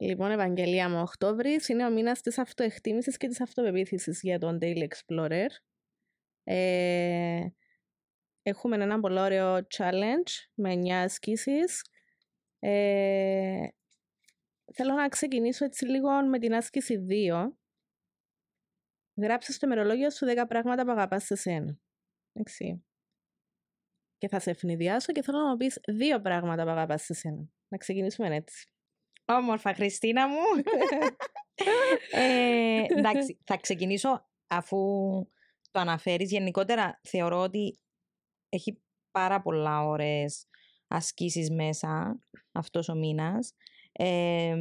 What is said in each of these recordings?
Λοιπόν, Ευαγγελία μου, Οκτώβρης είναι ο μήνας της αυτοεκτίμησης και της αυτοπεποίθησης για τον Daily Explorer. Ε, έχουμε ένα πολύ ωραίο challenge με 9 ασκήσει. Ε, θέλω να ξεκινήσω έτσι λίγο με την άσκηση 2. Γράψε στο ημερολόγιο σου 10 πράγματα που αγαπάς σε σένα. Εντάξει. Και θα σε ευνηδιάσω και θέλω να μου πεις δύο πράγματα που αγαπάς σε σένα. Να ξεκινήσουμε έτσι. Όμορφα, Χριστίνα μου. ε, εντάξει, θα ξεκινήσω αφού το αναφέρεις. Γενικότερα θεωρώ ότι έχει πάρα πολλά ώρες ασκήσεις μέσα αυτός ο μήνας. Ε,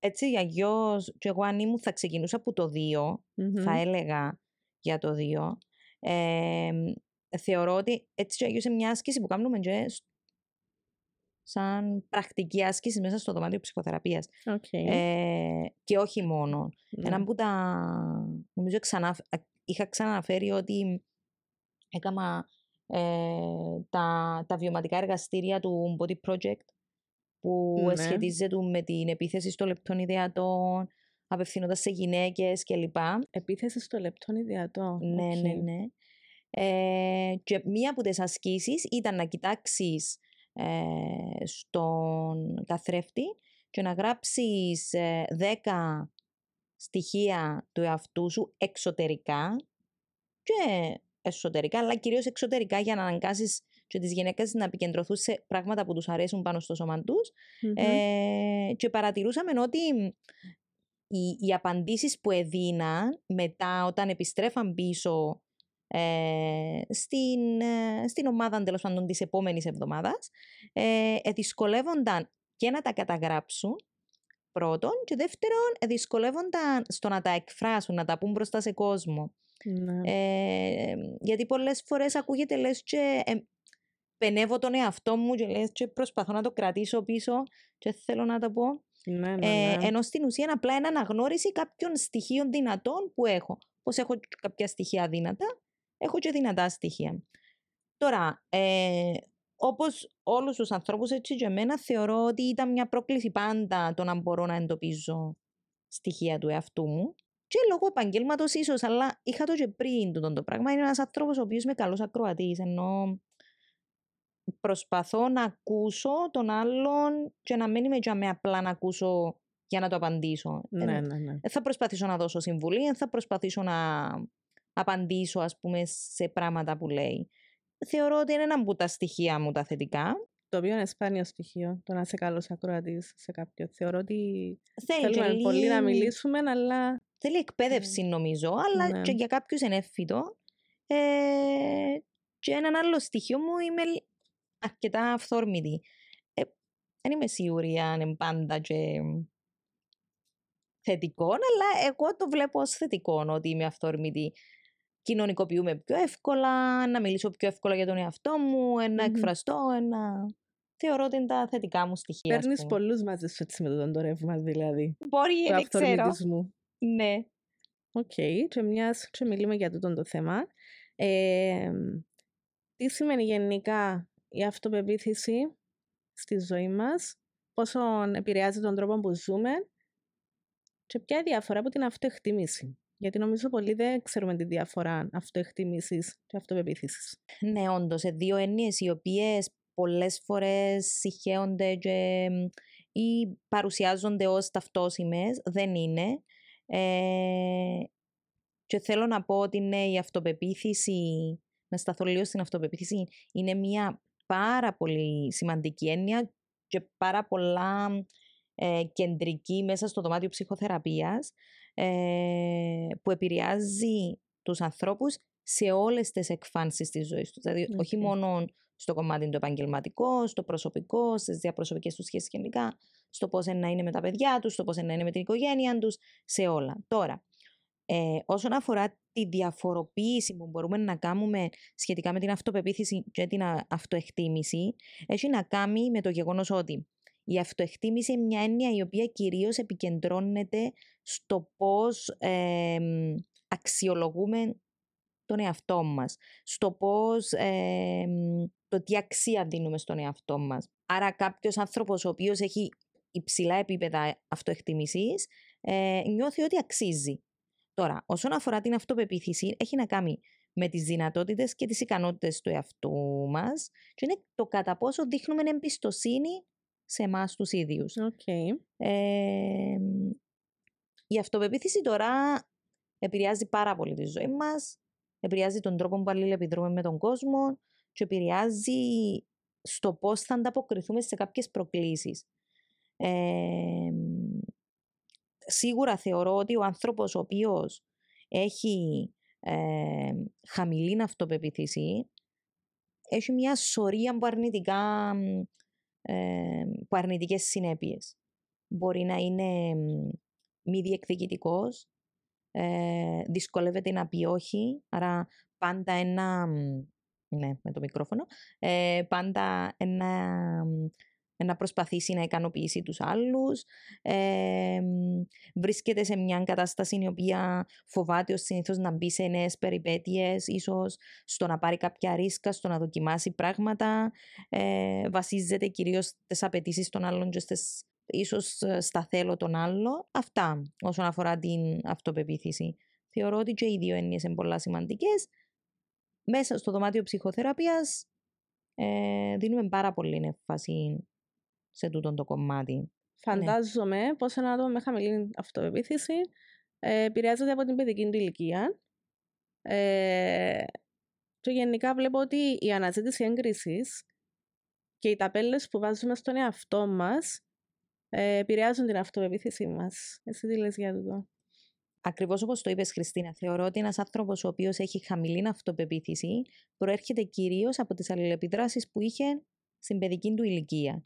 έτσι για γιος και εγώ αν ήμουν θα ξεκινούσα από το 2, θα έλεγα για το 2. Ε, θεωρώ ότι έτσι και αγιώς είναι μια άσκηση που κάνουμε και σαν πρακτική άσκηση μέσα στο δωμάτιο ψυχοθεραπείας. Okay. Ε, και όχι μόνο. Ναι. Ένα που τα... Νομίζω ξανά, είχα ξαναναφέρει ότι έκανα ε, τα, τα βιωματικά εργαστήρια του Body Project που Ναι. σχετίζεται με την επίθεση στο λεπτών ιδεατών, απευθύνοντας σε γυναίκες κλπ. Επίθεση στο λεπτό ιδεατό. Ναι, Οκ. ναι, ναι. Ε, και μία από τις ασκήσεις ήταν να κοιτάξεις ε, στον καθρέφτη και να γράψεις ε, 10 στοιχεία του εαυτού σου εξωτερικά και εσωτερικά, αλλά κυρίως εξωτερικά για να αναγκάσεις και τις γυναίκες να επικεντρωθούν σε πράγματα που τους αρέσουν πάνω στο σώμα τους Μμμ. ε, και παρατηρούσαμε ότι οι, οι απαντήσεις που έδιναν μετά όταν επιστρέφαν πίσω ε, στην, ε, στην ομάδα τέλος πάντων της επόμενης εβδομάδας ε, ε, δυσκολεύονταν και να τα καταγράψουν πρώτον και δεύτερον ε, δυσκολεύονταν στο να τα εκφράσουν, να τα πούν μπροστά σε κόσμο. Ναι. Ε, γιατί πολλές φορές ακούγεται λες και ε, πενεύω τον εαυτό μου και λες και προσπαθώ να το κρατήσω πίσω και θέλω να το πω. ναι, ναι, Ε, ναι. ενώ στην ουσία είναι απλά είναι αναγνώριση κάποιων στοιχείων δυνατών που έχω. Πώς έχω και κάποια στοιχεία δύνατα, έχω και δυνατά στοιχεία. Τώρα, ε, όπως όλους τους ανθρώπους έτσι και εμένα θεωρώ ότι ήταν μια πρόκληση πάντα το να μπορώ να εντοπίζω στοιχεία του εαυτού μου. Και λόγω επαγγέλματος ίσως, αλλά είχα το και πριν τούτο το πράγμα. Είναι ένας άνθρωπος ο οποίος είμαι καλός ακροατής. Ενώ προσπαθώ να ακούσω τον άλλον και να μην είμαι για με απλά να ακούσω για να το απαντήσω. ναι, Ε, ναι, ναι. δεν θα προσπαθήσω να δώσω συμβουλή, δεν θα προσπαθήσω να απαντήσω ας πούμε σε πράγματα που λέει. Θεωρώ ότι είναι ένα από τα στοιχεία μου τα θετικά. Το οποίο είναι σπάνιο στοιχείο, το να είσαι καλός ακροατής σε κάποιον. Θεωρώ ότι Θέλει, θέλουμε και πολύ να λίγη- μιλήσουμε, αλλά. Θέλει εκπαίδευση νομίζω, αλλά Ναι. και για κάποιους είναι εύφυτο. Ε, και έναν άλλο στοιχείο μου είμαι λ- αρκετά αυθόρμητη. Ε, δεν είμαι σίγουρη αν είναι πάντα και θετικό, αλλά εγώ το βλέπω ως θετικό ότι είμαι αυθόρμητη. Κοινωνικοποιούμε πιο εύκολα, να μιλήσω πιο εύκολα για τον εαυτό μου, ε, να Μμμ. εκφραστώ, ε, να... Θεωρώ ότι είναι τα θετικά μου στοιχεία. ας Παίρνεις πούμε. πολλούς μαζί σου έτσι με τον το ρεύμα, δηλαδή. Μπορεί, Του δεν ξέρω. αυθορμητισμού. Ναι. Οκ, και μιας και μιλούμε για τούτο το θέμα. Ε, τι σημαίνει γενικά η αυτοπεποίθηση στη ζωή μας, πόσο επηρεάζει τον τρόπο που ζούμε και ποια είναι η διαφορά από την αυτοεκτίμηση; Γιατί νομίζω πολλοί δεν ξέρουμε τη διαφορά αυτοεκτίμησης και αυτοπεποίθησης. Ναι, όντως, εν δύο έννοιες οι οποίες πολλές φορές συγχέονται και, μ, ή παρουσιάζονται ως ταυτόσημες, δεν είναι. Ε, και θέλω να πω ότι ναι, η αυτοπεποίθηση, να σταθώ λίγο στην αυτοπεποίθηση, είναι μια πάρα πολύ σημαντική έννοια και πάρα πολλά ε, κεντρική μέσα στο δωμάτιο ψυχοθεραπείας ε, που επηρεάζει τους ανθρώπους σε όλες τις εκφάνσεις της ζωής τους. Δηλαδή όχι Οκ. μόνο στο κομμάτι το επαγγελματικό, στο προσωπικό, στις διαπροσωπικές τους σχέσεις γενικά, στο πώς είναι να είναι με τα παιδιά τους, στο πώς είναι να είναι με την οικογένεια τους, σε όλα. Τώρα, ε, όσον αφορά τη διαφοροποίηση που μπορούμε να κάνουμε σχετικά με την αυτοπεποίθηση και την α- αυτοεκτίμηση, έχει να κάνει με το γεγονός ότι η αυτοεκτίμηση είναι μια έννοια η οποία κυρίως επικεντρώνεται στο πώς ε, μ, αξιολογούμε τον εαυτό μας, στο πώς, ε, το τι αξία δίνουμε στον εαυτό μας. Άρα κάποιος άνθρωπος ο οποίος έχει υψηλά επίπεδα αυτοεκτιμησής ε, νιώθει ότι αξίζει. Τώρα, όσον αφορά την αυτοπεποίθηση, έχει να κάνει με τις δυνατότητες και τις ικανότητες του εαυτού μας και είναι το κατά πόσο δείχνουμε εμπιστοσύνη σε εμάς τους ίδιους. Okay. Ε, η αυτοπεποίθηση τώρα επηρεάζει πάρα πολύ τη ζωή μας, επηρεάζει τον τρόπο που αλληλεπιδρούμε με τον κόσμο και επηρεάζει στο πώς θα ανταποκριθούμε σε κάποιες προκλήσεις. Ε, σίγουρα θεωρώ ότι ο άνθρωπος ο οποίος έχει ε, χαμηλή αυτοπεποίθηση έχει μια σωρία από, αρνητικά, ε, από αρνητικές συνέπειες. Μπορεί να είναι μη διεκδικητικός, ε, δυσκολεύεται να πει όχι, άρα πάντα ένα... Ναι, με το μικρόφωνο. Ε, πάντα ένα να προσπαθήσει να ικανοποιήσει τους άλλους. Ε, βρίσκεται σε μια κατάσταση η οποία φοβάται ως συνήθως να μπει σε νέες περιπέτειες, ίσως στο να πάρει κάποια ρίσκα, στο να δοκιμάσει πράγματα. Ε, βασίζεται κυρίως στις απαιτήσεις των άλλων και στις, ίσως ε, στα θέλω των άλλων. Αυτά όσον αφορά την αυτοπεποίθηση. Θεωρώ ότι και οι δύο έννοιες είναι πολλά σημαντικές. Μέσα στο δωμάτιο ψυχοθεραπείας ε, δίνουμε πάρα πολύ έμφαση σε τούτο το κομμάτι. Ναι. Φαντάζομαι ναι. πως ένα άτομο με χαμηλή αυτοπεποίθηση ε, επηρεάζεται από την παιδική του ηλικία. Ε, και γενικά βλέπω ότι η αναζήτηση έγκρισης και οι ταπέλες που βάζουμε στον εαυτό μας ε, επηρεάζουν την αυτοπεποίθησή μας. Εσύ τι λες για αυτό. Ακριβώς όπως το είπες, Χριστίνα, θεωρώ ότι ένας άνθρωπος ο οποίος έχει χαμηλή αυτοπεποίθηση προέρχεται κυρίως από τις αλληλεπιδράσεις που είχε στην παιδική του ηλικία.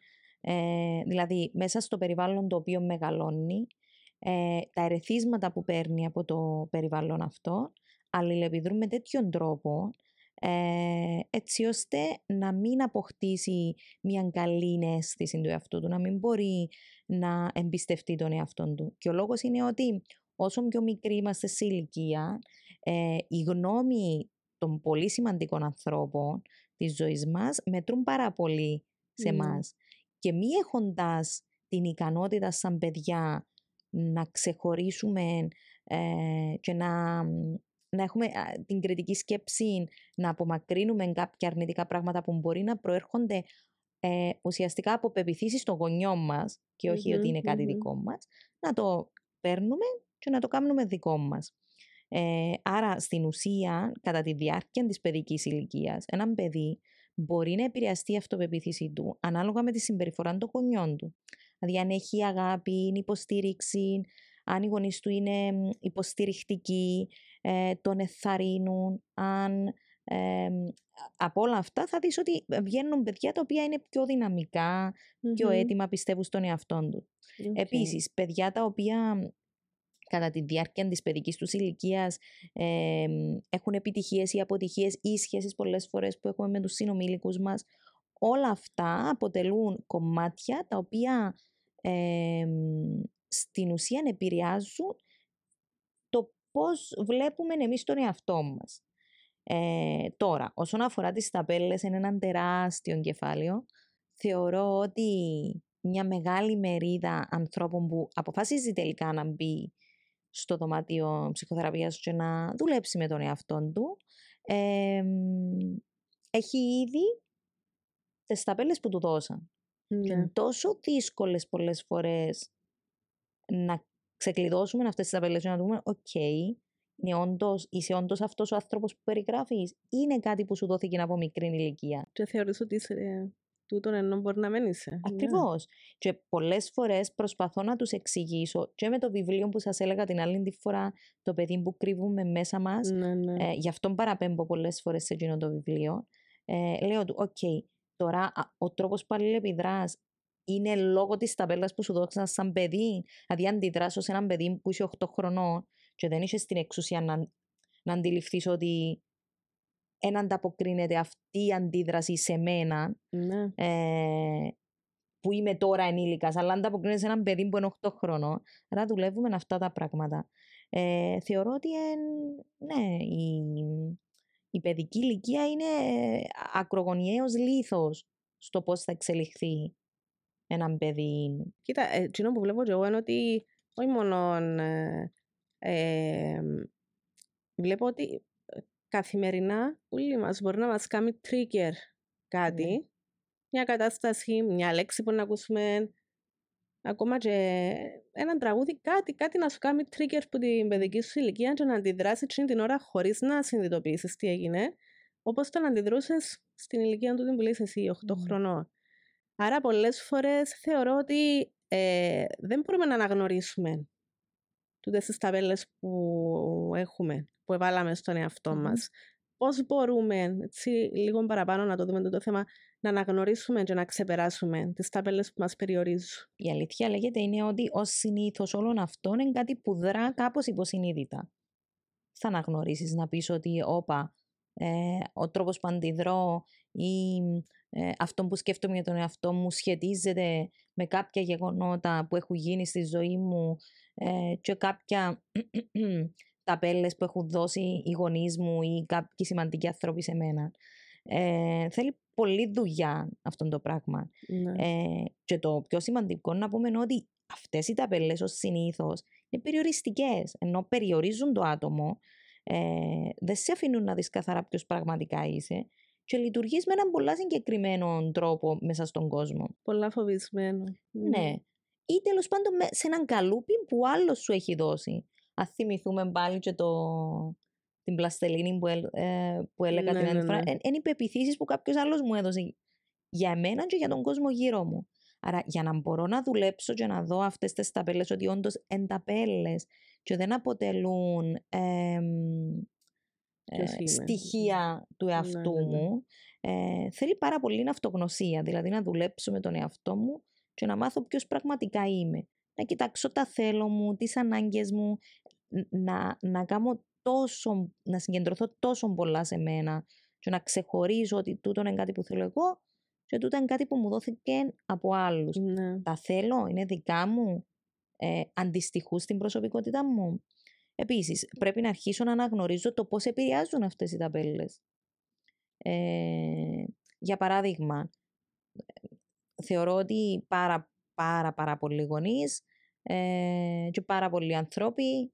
Ε, δηλαδή, μέσα στο περιβάλλον το οποίο μεγαλώνει, ε, τα ερεθίσματα που παίρνει από το περιβάλλον αυτό αλληλεπιδρούν με τέτοιον τρόπο ε, έτσι ώστε να μην αποκτήσει μια καλή αίσθηση του εαυτού του, να μην μπορεί να εμπιστευτεί τον εαυτό του. Και ο λόγος είναι ότι όσο πιο μικροί είμαστε σε ηλικία, ε, η γνώμη των πολύ σημαντικών ανθρώπων της ζωής μας μετρούν πάρα πολύ σε εμά και μη έχοντας την ικανότητα σαν παιδιά να ξεχωρίσουμε ε, και να, να έχουμε την κριτική σκέψη, να απομακρύνουμε κάποια αρνητικά πράγματα που μπορεί να προέρχονται ε, ουσιαστικά από πεπιθήσεις των γονιών μας και οχι ότι είναι κάτι δικό μας, να το παίρνουμε και να το κάνουμε δικό μας. Ε, άρα στην ουσία, κατά τη διάρκεια της παιδικής ηλικίας, έναν παιδί μπορεί να επηρεαστεί η αυτοπεποίθησή του ανάλογα με τη συμπεριφορά των γονιών του. Δηλαδή, αν έχει αγάπη, υποστήριξη, αν οι γονείς του είναι υποστηρικτικοί, ε, τον εθαρρύνουν, αν ε, από όλα αυτά θα δεις ότι βγαίνουν παιδιά τα οποία είναι πιο δυναμικά, πιο έτοιμα πιστεύουν στον εαυτό του. Okay. Επίσης, παιδιά τα οποία κατά τη διάρκεια της παιδικής τους ηλικίας ε, έχουν επιτυχίες ή αποτυχίες ή σχέσεις πολλές φορές που έχουμε με τους συνομήλικους μας. Όλα αυτά αποτελούν κομμάτια τα οποία ε, στην ουσία επηρεάζουν το πώς βλέπουμε εμείς τον εαυτό μας. Ε, τώρα, όσον αφορά τις ταπέλες, είναι ένα τεράστιο κεφάλαιο. Θεωρώ ότι μια μεγάλη μερίδα ανθρώπων που αποφασίζει τελικά να μπει στο δωμάτιο ψυχοθεραπείας και να δουλέψει με τον εαυτό του, έχει ήδη τις ταπέλες που του δώσαν. Και είναι ναι. τόσο δύσκολες πολλές φορές να ξεκλειδώσουμε αυτές τις ταμπέλες και να δούμε, OK, okay, είσαι όντως αυτός ο άνθρωπος που περιγράφεις, είναι κάτι που σου δόθηκε από μικρή ηλικία. Και θεωρείς ότι είσαι τούτον ενώ μπορεί να μεν είσαι. Ακριβώς. Ναι. Και πολλές φορές προσπαθώ να τους εξηγήσω και με το βιβλίο που σας έλεγα την άλλη τη φορά, το παιδί που κρύβουμε μέσα μας. Ναι, ναι. ε, γι' αυτό παραπέμπω πολλές φορές σε εκείνο το βιβλίο. Ε, λέω του, οκ, τώρα ο τρόπος που αλληλεπιδράς είναι λόγω της ταπέλα που σου δόξας σαν παιδί. Δηλαδή, αντιδράσω σε έναν παιδί που είσαι 8 χρονών και δεν είσαι στην εξουσία να, να αντιληφθείς ότι δεν ανταποκρίνεται αυτή η αντίδραση σε μένα ναι. ε, που είμαι τώρα ενήλικας, αλλά ανταποκρίνεται σε έναν παιδί που είναι 8 χρονών. Άρα δουλεύουμε αυτά τα πράγματα. Ε, θεωρώ ότι ναι, η, η παιδική ηλικία είναι ακρογωνιαίος λίθος στο πώς θα εξελιχθεί έναν παιδί. Κοίτα, ε, εκείνο που βλέπω και εγώ είναι ότι όχι μόνο ε, ε, βλέπω ότι καθημερινά όλοι μας μπορεί να μας κάνει trigger κάτι, ναι. μια κατάσταση, μια λέξη που να ακούσουμε, ακόμα και ένα τραγούδι, κάτι, κάτι να σου κάνει trigger που την παιδική σου ηλικία και να αντιδράσεις την ώρα χωρίς να συνειδητοποιήσεις τι έγινε, όπως το να αντιδρούσες στην ηλικία του που λέει εσύ, 8 mm. χρονών. Άρα πολλές φορές θεωρώ ότι ε, δεν μπορούμε να αναγνωρίσουμε τούτες τις ταβέλες που έχουμε, που εβάλαμε στον εαυτό mm. μας. Πώς μπορούμε, έτσι, λίγο παραπάνω να το δούμε το θέμα, να αναγνωρίσουμε και να ξεπεράσουμε τις τάπελες που μας περιορίζουν. Η αλήθεια λέγεται είναι ότι ως συνήθως όλων αυτών είναι κάτι που δρά κάπως υποσυνείδητα. Θα αναγνωρίσεις να πεις ότι, όπα, ε, ο τρόπος που αντιδρώ ή ε, αυτό που σκέφτομαι για τον εαυτό μου σχετίζεται με κάποια γεγονότα που έχουν γίνει στη ζωή μου ε, και κάποια ταπέλες που έχουν δώσει οι γονείς μου ή κάποιοι σημαντικοί άνθρωποι σε μένα. Ε, θέλει πολλή δουλειά αυτό το πράγμα. Ναι. Ε, και το πιο σημαντικό να πούμε είναι ότι αυτές οι ταπέλε ως συνήθως είναι περιοριστικές. Ενώ περιορίζουν το άτομο, ε, δεν σε αφήνουν να δεις καθαρά ποιος πραγματικά είσαι και λειτουργείς με έναν πολλά συγκεκριμένο τρόπο μέσα στον κόσμο. Πολλά φοβισμένο. Ναι. Ή τέλος πάντων σε έναν καλούπι που άλλος σου έχει δώσει. Αν θυμηθούμε πάλι και το, την πλαστελίνη που, ε, που έλεγα ναι, την άλλη ναι, φορά, είναι οι πεπιθήσει που κάποιος άλλος μου έδωσε για εμένα και για τον κόσμο γύρω μου. Άρα για να μπορώ να δουλέψω και να δω αυτές τις ταπέλες ότι όντως ενταπέλες και δεν αποτελούν ε, στοιχεία του εαυτού ναι, μου, ε, θέλει πάρα πολύ αυτογνωσία, δηλαδή να δουλέψω με τον εαυτό μου και να μάθω ποιος πραγματικά είμαι. Να κοιτάξω τα θέλω μου, τις ανάγκες μου, να, να κάνω τόσο, να συγκεντρωθώ τόσο πολλά σε μένα και να ξεχωρίζω ότι τούτο είναι κάτι που θέλω εγώ και τούτο είναι κάτι που μου δόθηκε από άλλους. Ναι. Τα θέλω, είναι δικά μου, ε, αντιστοιχούν στην προσωπικότητά μου. Επίσης, πρέπει να αρχίσω να αναγνωρίζω το πώς επηρεάζουν αυτές οι ταπέλες. Ε, για παράδειγμα, θεωρώ ότι πάρα πάρα πάρα πολλοί γονείς ε, και πάρα πολλοί άνθρωποι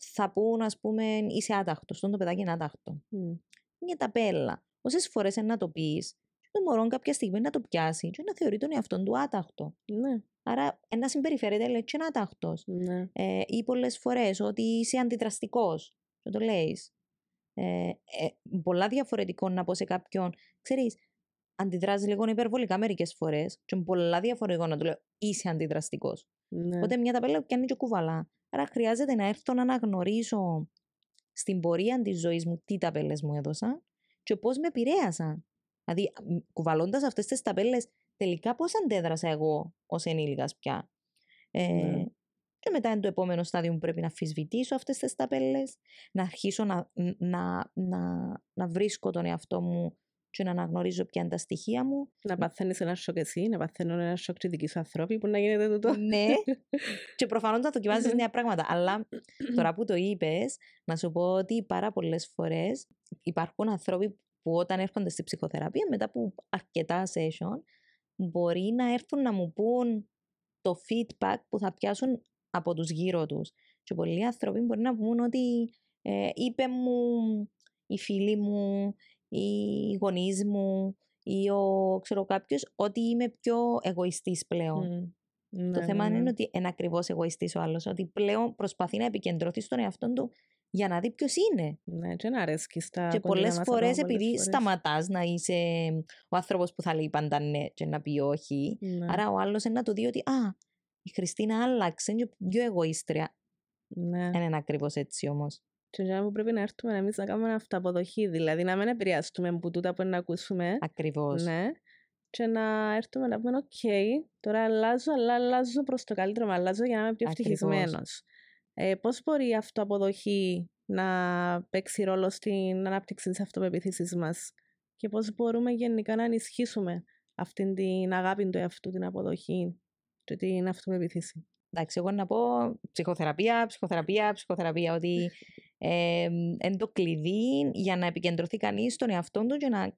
θα πούν, ας πούμε, είσαι άταχτος. Αυτό το παιδάκι είναι άταχτο. Mm. Μια ταπέλα. Όσες φορές να το πεις, το μωρό κάποια στιγμή να το πιάσει και να θεωρεί τον εαυτό του άταχτο. Ναι. Άρα, ένα συμπεριφέρεται λέει και είναι άταχτος. Ναι. Ε, ή πολλές φορές ότι είσαι αντιδραστικός. Δεν το λέεις. Ε, ε, πολλά διαφορετικό να πω σε κάποιον, ξέρεις, αντιδράζει λίγο υπερβολικά μερικές φορές, και πολλά διαφορετικό να του λέω είσαι αντιδραστικός. Ναι. Οπότε μια ταπέλα πιάνει και κουβαλά. Άρα χρειάζεται να έρθω να αναγνωρίσω στην πορεία της ζωής μου τι ταπέλε μου έδωσαν και πώς με επηρέασαν. Δηλαδή, κουβαλώντας αυτές τις ταπέλε, τελικά πώς αντέδρασα εγώ ως ενήλικας πια. Ε, ναι. Και μετά είναι το επόμενο στάδιο που πρέπει να αμφισβητήσω αυτές τις ταπέλε, να αρχίσω να, να, να, να βρίσκω τον εαυτό μου και να αναγνωρίζω ποια είναι τα στοιχεία μου. Να παθαίνεις ένα σοκ εσύ, να παθαίνω ένα σοκ και δικής σου ανθρώπη που να γίνεται τούτο. ναι. και προφανώς να δοκιμάζεις νέα πράγματα. Αλλά τώρα που το είπες, να σου πω ότι πάρα πολλές φορές υπάρχουν άνθρωποι που όταν έρχονται στη ψυχοθεραπεία, μετά από αρκετά session, μπορεί να έρθουν να μου πούν το feedback που θα πιάσουν από τους γύρω τους. Και πολλοί άνθρωποι μπορεί να πούν ότι ε, είπε μου η φίλη μου ή οι γονείς μου ή ο, ξέρω κάποιος ότι είμαι πιο εγωιστής πλέον. το ναι, θέμα ναι, είναι ναι. ότι είναι ακριβώς εγωιστής ο άλλος, ότι πλέον προσπαθεί να επικεντρωθεί στον εαυτό του για να δει ποιος είναι. Ναι, και να αρέσει στα Και πολλές φορές, επειδή σταματάς να είσαι ο άνθρωπος που θα λέει πάντα ναι και να πει όχι, ναι. άρα ο άλλος είναι να του δει ότι Α, η Χριστίνα άλλαξε, είναι πιο εγωίστρια. Ναι. Δεν είναι ακριβώς έτσι όμως. Και για που πρέπει να έρθουμε εμείς να κάνουμε αυτοαποδοχή, δηλαδή να μην επηρεαστούμε από τούτα που να ακούσουμε. Ακριβώς. Ναι. Και να έρθουμε να πούμε: Οκ, τώρα αλλάζω, αλλά αλλάζω προς το καλύτερο, μα αλλάζω για να είμαι πιο ευτυχισμένος. Ε, Πώς μπορεί η αυτοαποδοχή να παίξει ρόλο στην ανάπτυξη της αυτοπεποίθησης μας και πώς μπορούμε γενικά να ενισχύσουμε αυτή την αγάπη του εαυτού, την αποδοχή και την αυτοπεποίθηση. Εντάξει, εγώ να πω ψυχοθεραπεία, ψυχοθεραπεία, ψυχοθεραπεία, ότι εν το κλειδί για να επικεντρωθεί κανείς στον εαυτό του και να,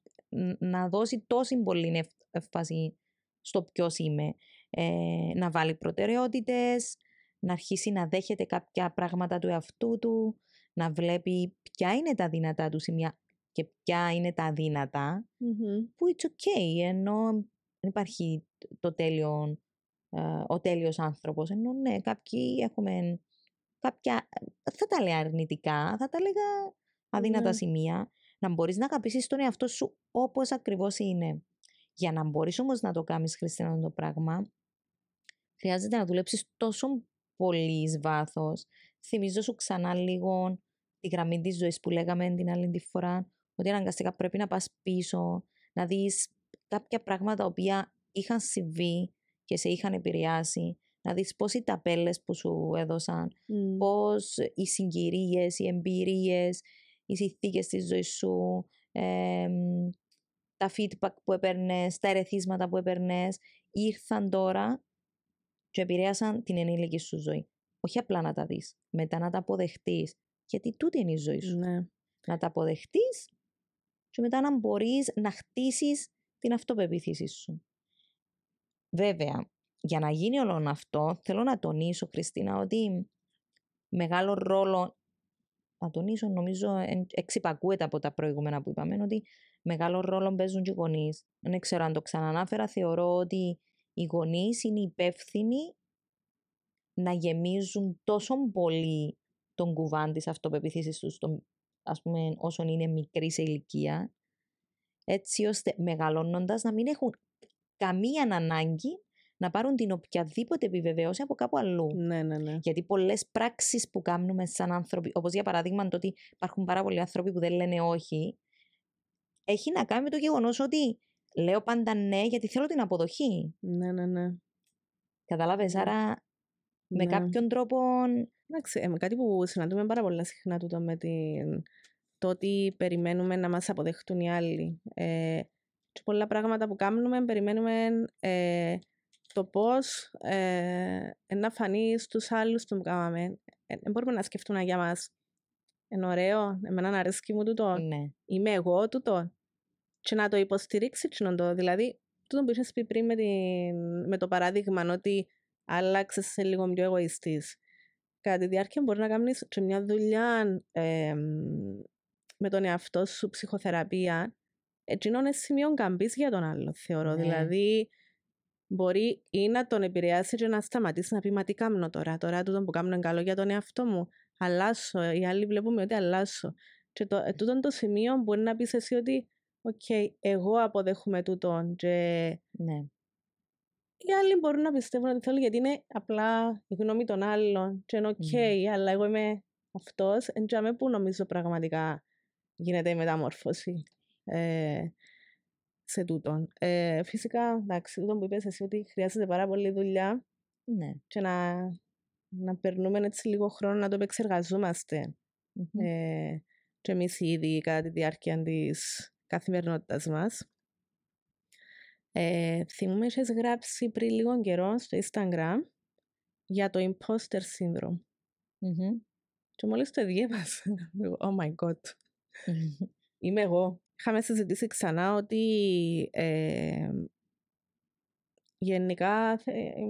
να δώσει τόση πολύ έμφαση στο ποιος είμαι. Ε, να βάλει προτεραιότητες, να αρχίσει να δέχεται κάποια πράγματα του εαυτού του, να βλέπει ποια είναι τα δυνατά του σημεία και ποια είναι τα αδυνατα που it's okay, ενώ δεν υπάρχει το τέλειο, ε, ο τέλειος άνθρωπος, ενώ ναι, κάποιοι έχουμε κάποια, θα τα λέω αρνητικά, θα τα λέγα αδύνατα ναι. σημεία, να μπορείς να αγαπήσεις τον εαυτό σου όπως ακριβώς είναι. Για να μπορείς όμως να το κάνεις Χριστίνα το πράγμα, χρειάζεται να δουλέψεις τόσο πολύ εις βάθος. Θυμίζω σου ξανά λίγο τη γραμμή της ζωής που λέγαμε την άλλη τη φορά, ότι αναγκαστικά πρέπει να πας πίσω, να δεις κάποια πράγματα τα οποία είχαν συμβεί και σε είχαν επηρεάσει, να δεις πώς οι ταπέλες που σου έδωσαν, mm. πώς οι συγκυρίες, οι εμπειρίες, οι συνθήκες της ζωής σου, ε, τα feedback που έπαιρνες, τα ερεθίσματα που έπαιρνες, ήρθαν τώρα και επηρέασαν την ενήλικη σου ζωή. Όχι απλά να τα δεις, μετά να τα αποδεχτείς, γιατί τούτη είναι η ζωή σου. Ναι. Να τα αποδεχτείς και μετά να μπορείς να χτίσεις την αυτοπεποίθηση σου. Βέβαια, για να γίνει όλο αυτό, θέλω να τονίσω, Χριστίνα, ότι μεγάλο ρόλο, να τονίσω, νομίζω, εξυπακούεται από τα προηγούμενα που είπαμε, ότι μεγάλο ρόλο παίζουν και οι γονείς. Δεν ξέρω αν το ξανανάφερα, θεωρώ ότι οι γονείς είναι υπεύθυνοι να γεμίζουν τόσο πολύ τον κουβάν της αυτοπεποίθησης τους, ας πούμε, όσον είναι μικρή σε ηλικία, έτσι ώστε μεγαλώνοντας να μην έχουν καμία ανάγκη να πάρουν την οποιαδήποτε επιβεβαίωση από κάπου αλλού. Ναι, ναι, ναι. Γιατί πολλές πράξεις που κάνουμε σαν άνθρωποι, όπως για παράδειγμα το ότι υπάρχουν πάρα πολλοί άνθρωποι που δεν λένε όχι, έχει να κάνει με το γεγονός ότι λέω πάντα ναι γιατί θέλω την αποδοχή. Ναι, ναι, ναι. Κατάλαβες, ναι. άρα με ναι. κάποιον τρόπο. Εντάξει, με κάτι που συναντούμε πάρα πολύ συχνά τούτο με την... το ότι περιμένουμε να μας αποδεχτούν οι άλλοι. Ε, και πολλά πράγματα που κάνουμε περιμένουμε ε, το πώς ε, να φανείς στους άλλους το που κάναμε. Δεν ε, μπορούμε να σκεφτούμε για μας. Είναι ωραίο, εμένα αρέσει μου τούτο. Ναι. Είμαι εγώ τούτο. Και να το υποστηρίξει το. Δηλαδή, τούτο που είχες πει πριν με, την, με το παράδειγμα ότι άλλαξες σε λίγο πιο εγωιστής. Κατά τη διάρκεια μπορεί να κάνεις και μια δουλειά ε, με τον εαυτό σου, ψυχοθεραπεία, έτσι είναι σημείο καμπής για τον άλλο, θεωρώ. Ναι. Δηλαδή, μπορεί ή να τον επηρεάσει και να σταματήσει να πει Μα τι κάνω τώρα, τώρα τούτο που κάνω είναι καλό για τον εαυτό μου. Αλλάσσω. Οι άλλοι βλέπουμε ότι αλλάσσω. Και το, ε, τούτο το σημείο μπορεί να πεις εσύ ότι OK, okay, εγώ αποδέχομαι τούτον και ναι. οι άλλοι μπορούν να πιστεύουν ό,τι θέλουν γιατί είναι απλά η γνώμη των άλλων και είναι OK, okay, ναι. αλλά εγώ είμαι αυτός, εντιαμε που νομίζω πραγματικά γίνεται η μεταμόρφωση. Ε, σε τούτον. Ε, φυσικά, εντάξει, τούτο που είπες εσύ ότι χρειάζεται πάρα πολύ δουλειά ναι. και να, να περνούμε έτσι λίγο χρόνο να το επεξεργαζόμαστε. Mm-hmm. Ε, και εμείς ήδη κατά τη διάρκεια της καθημερινότητας μας. Ε, θυμούμε είχες γράψει πριν λίγο καιρό στο Instagram για το imposter syndrome. Mm-hmm. Και μόλις το διέβασα, oh my god, είμαι εγώ είχαμε συζητήσει ξανά ότι ε, γενικά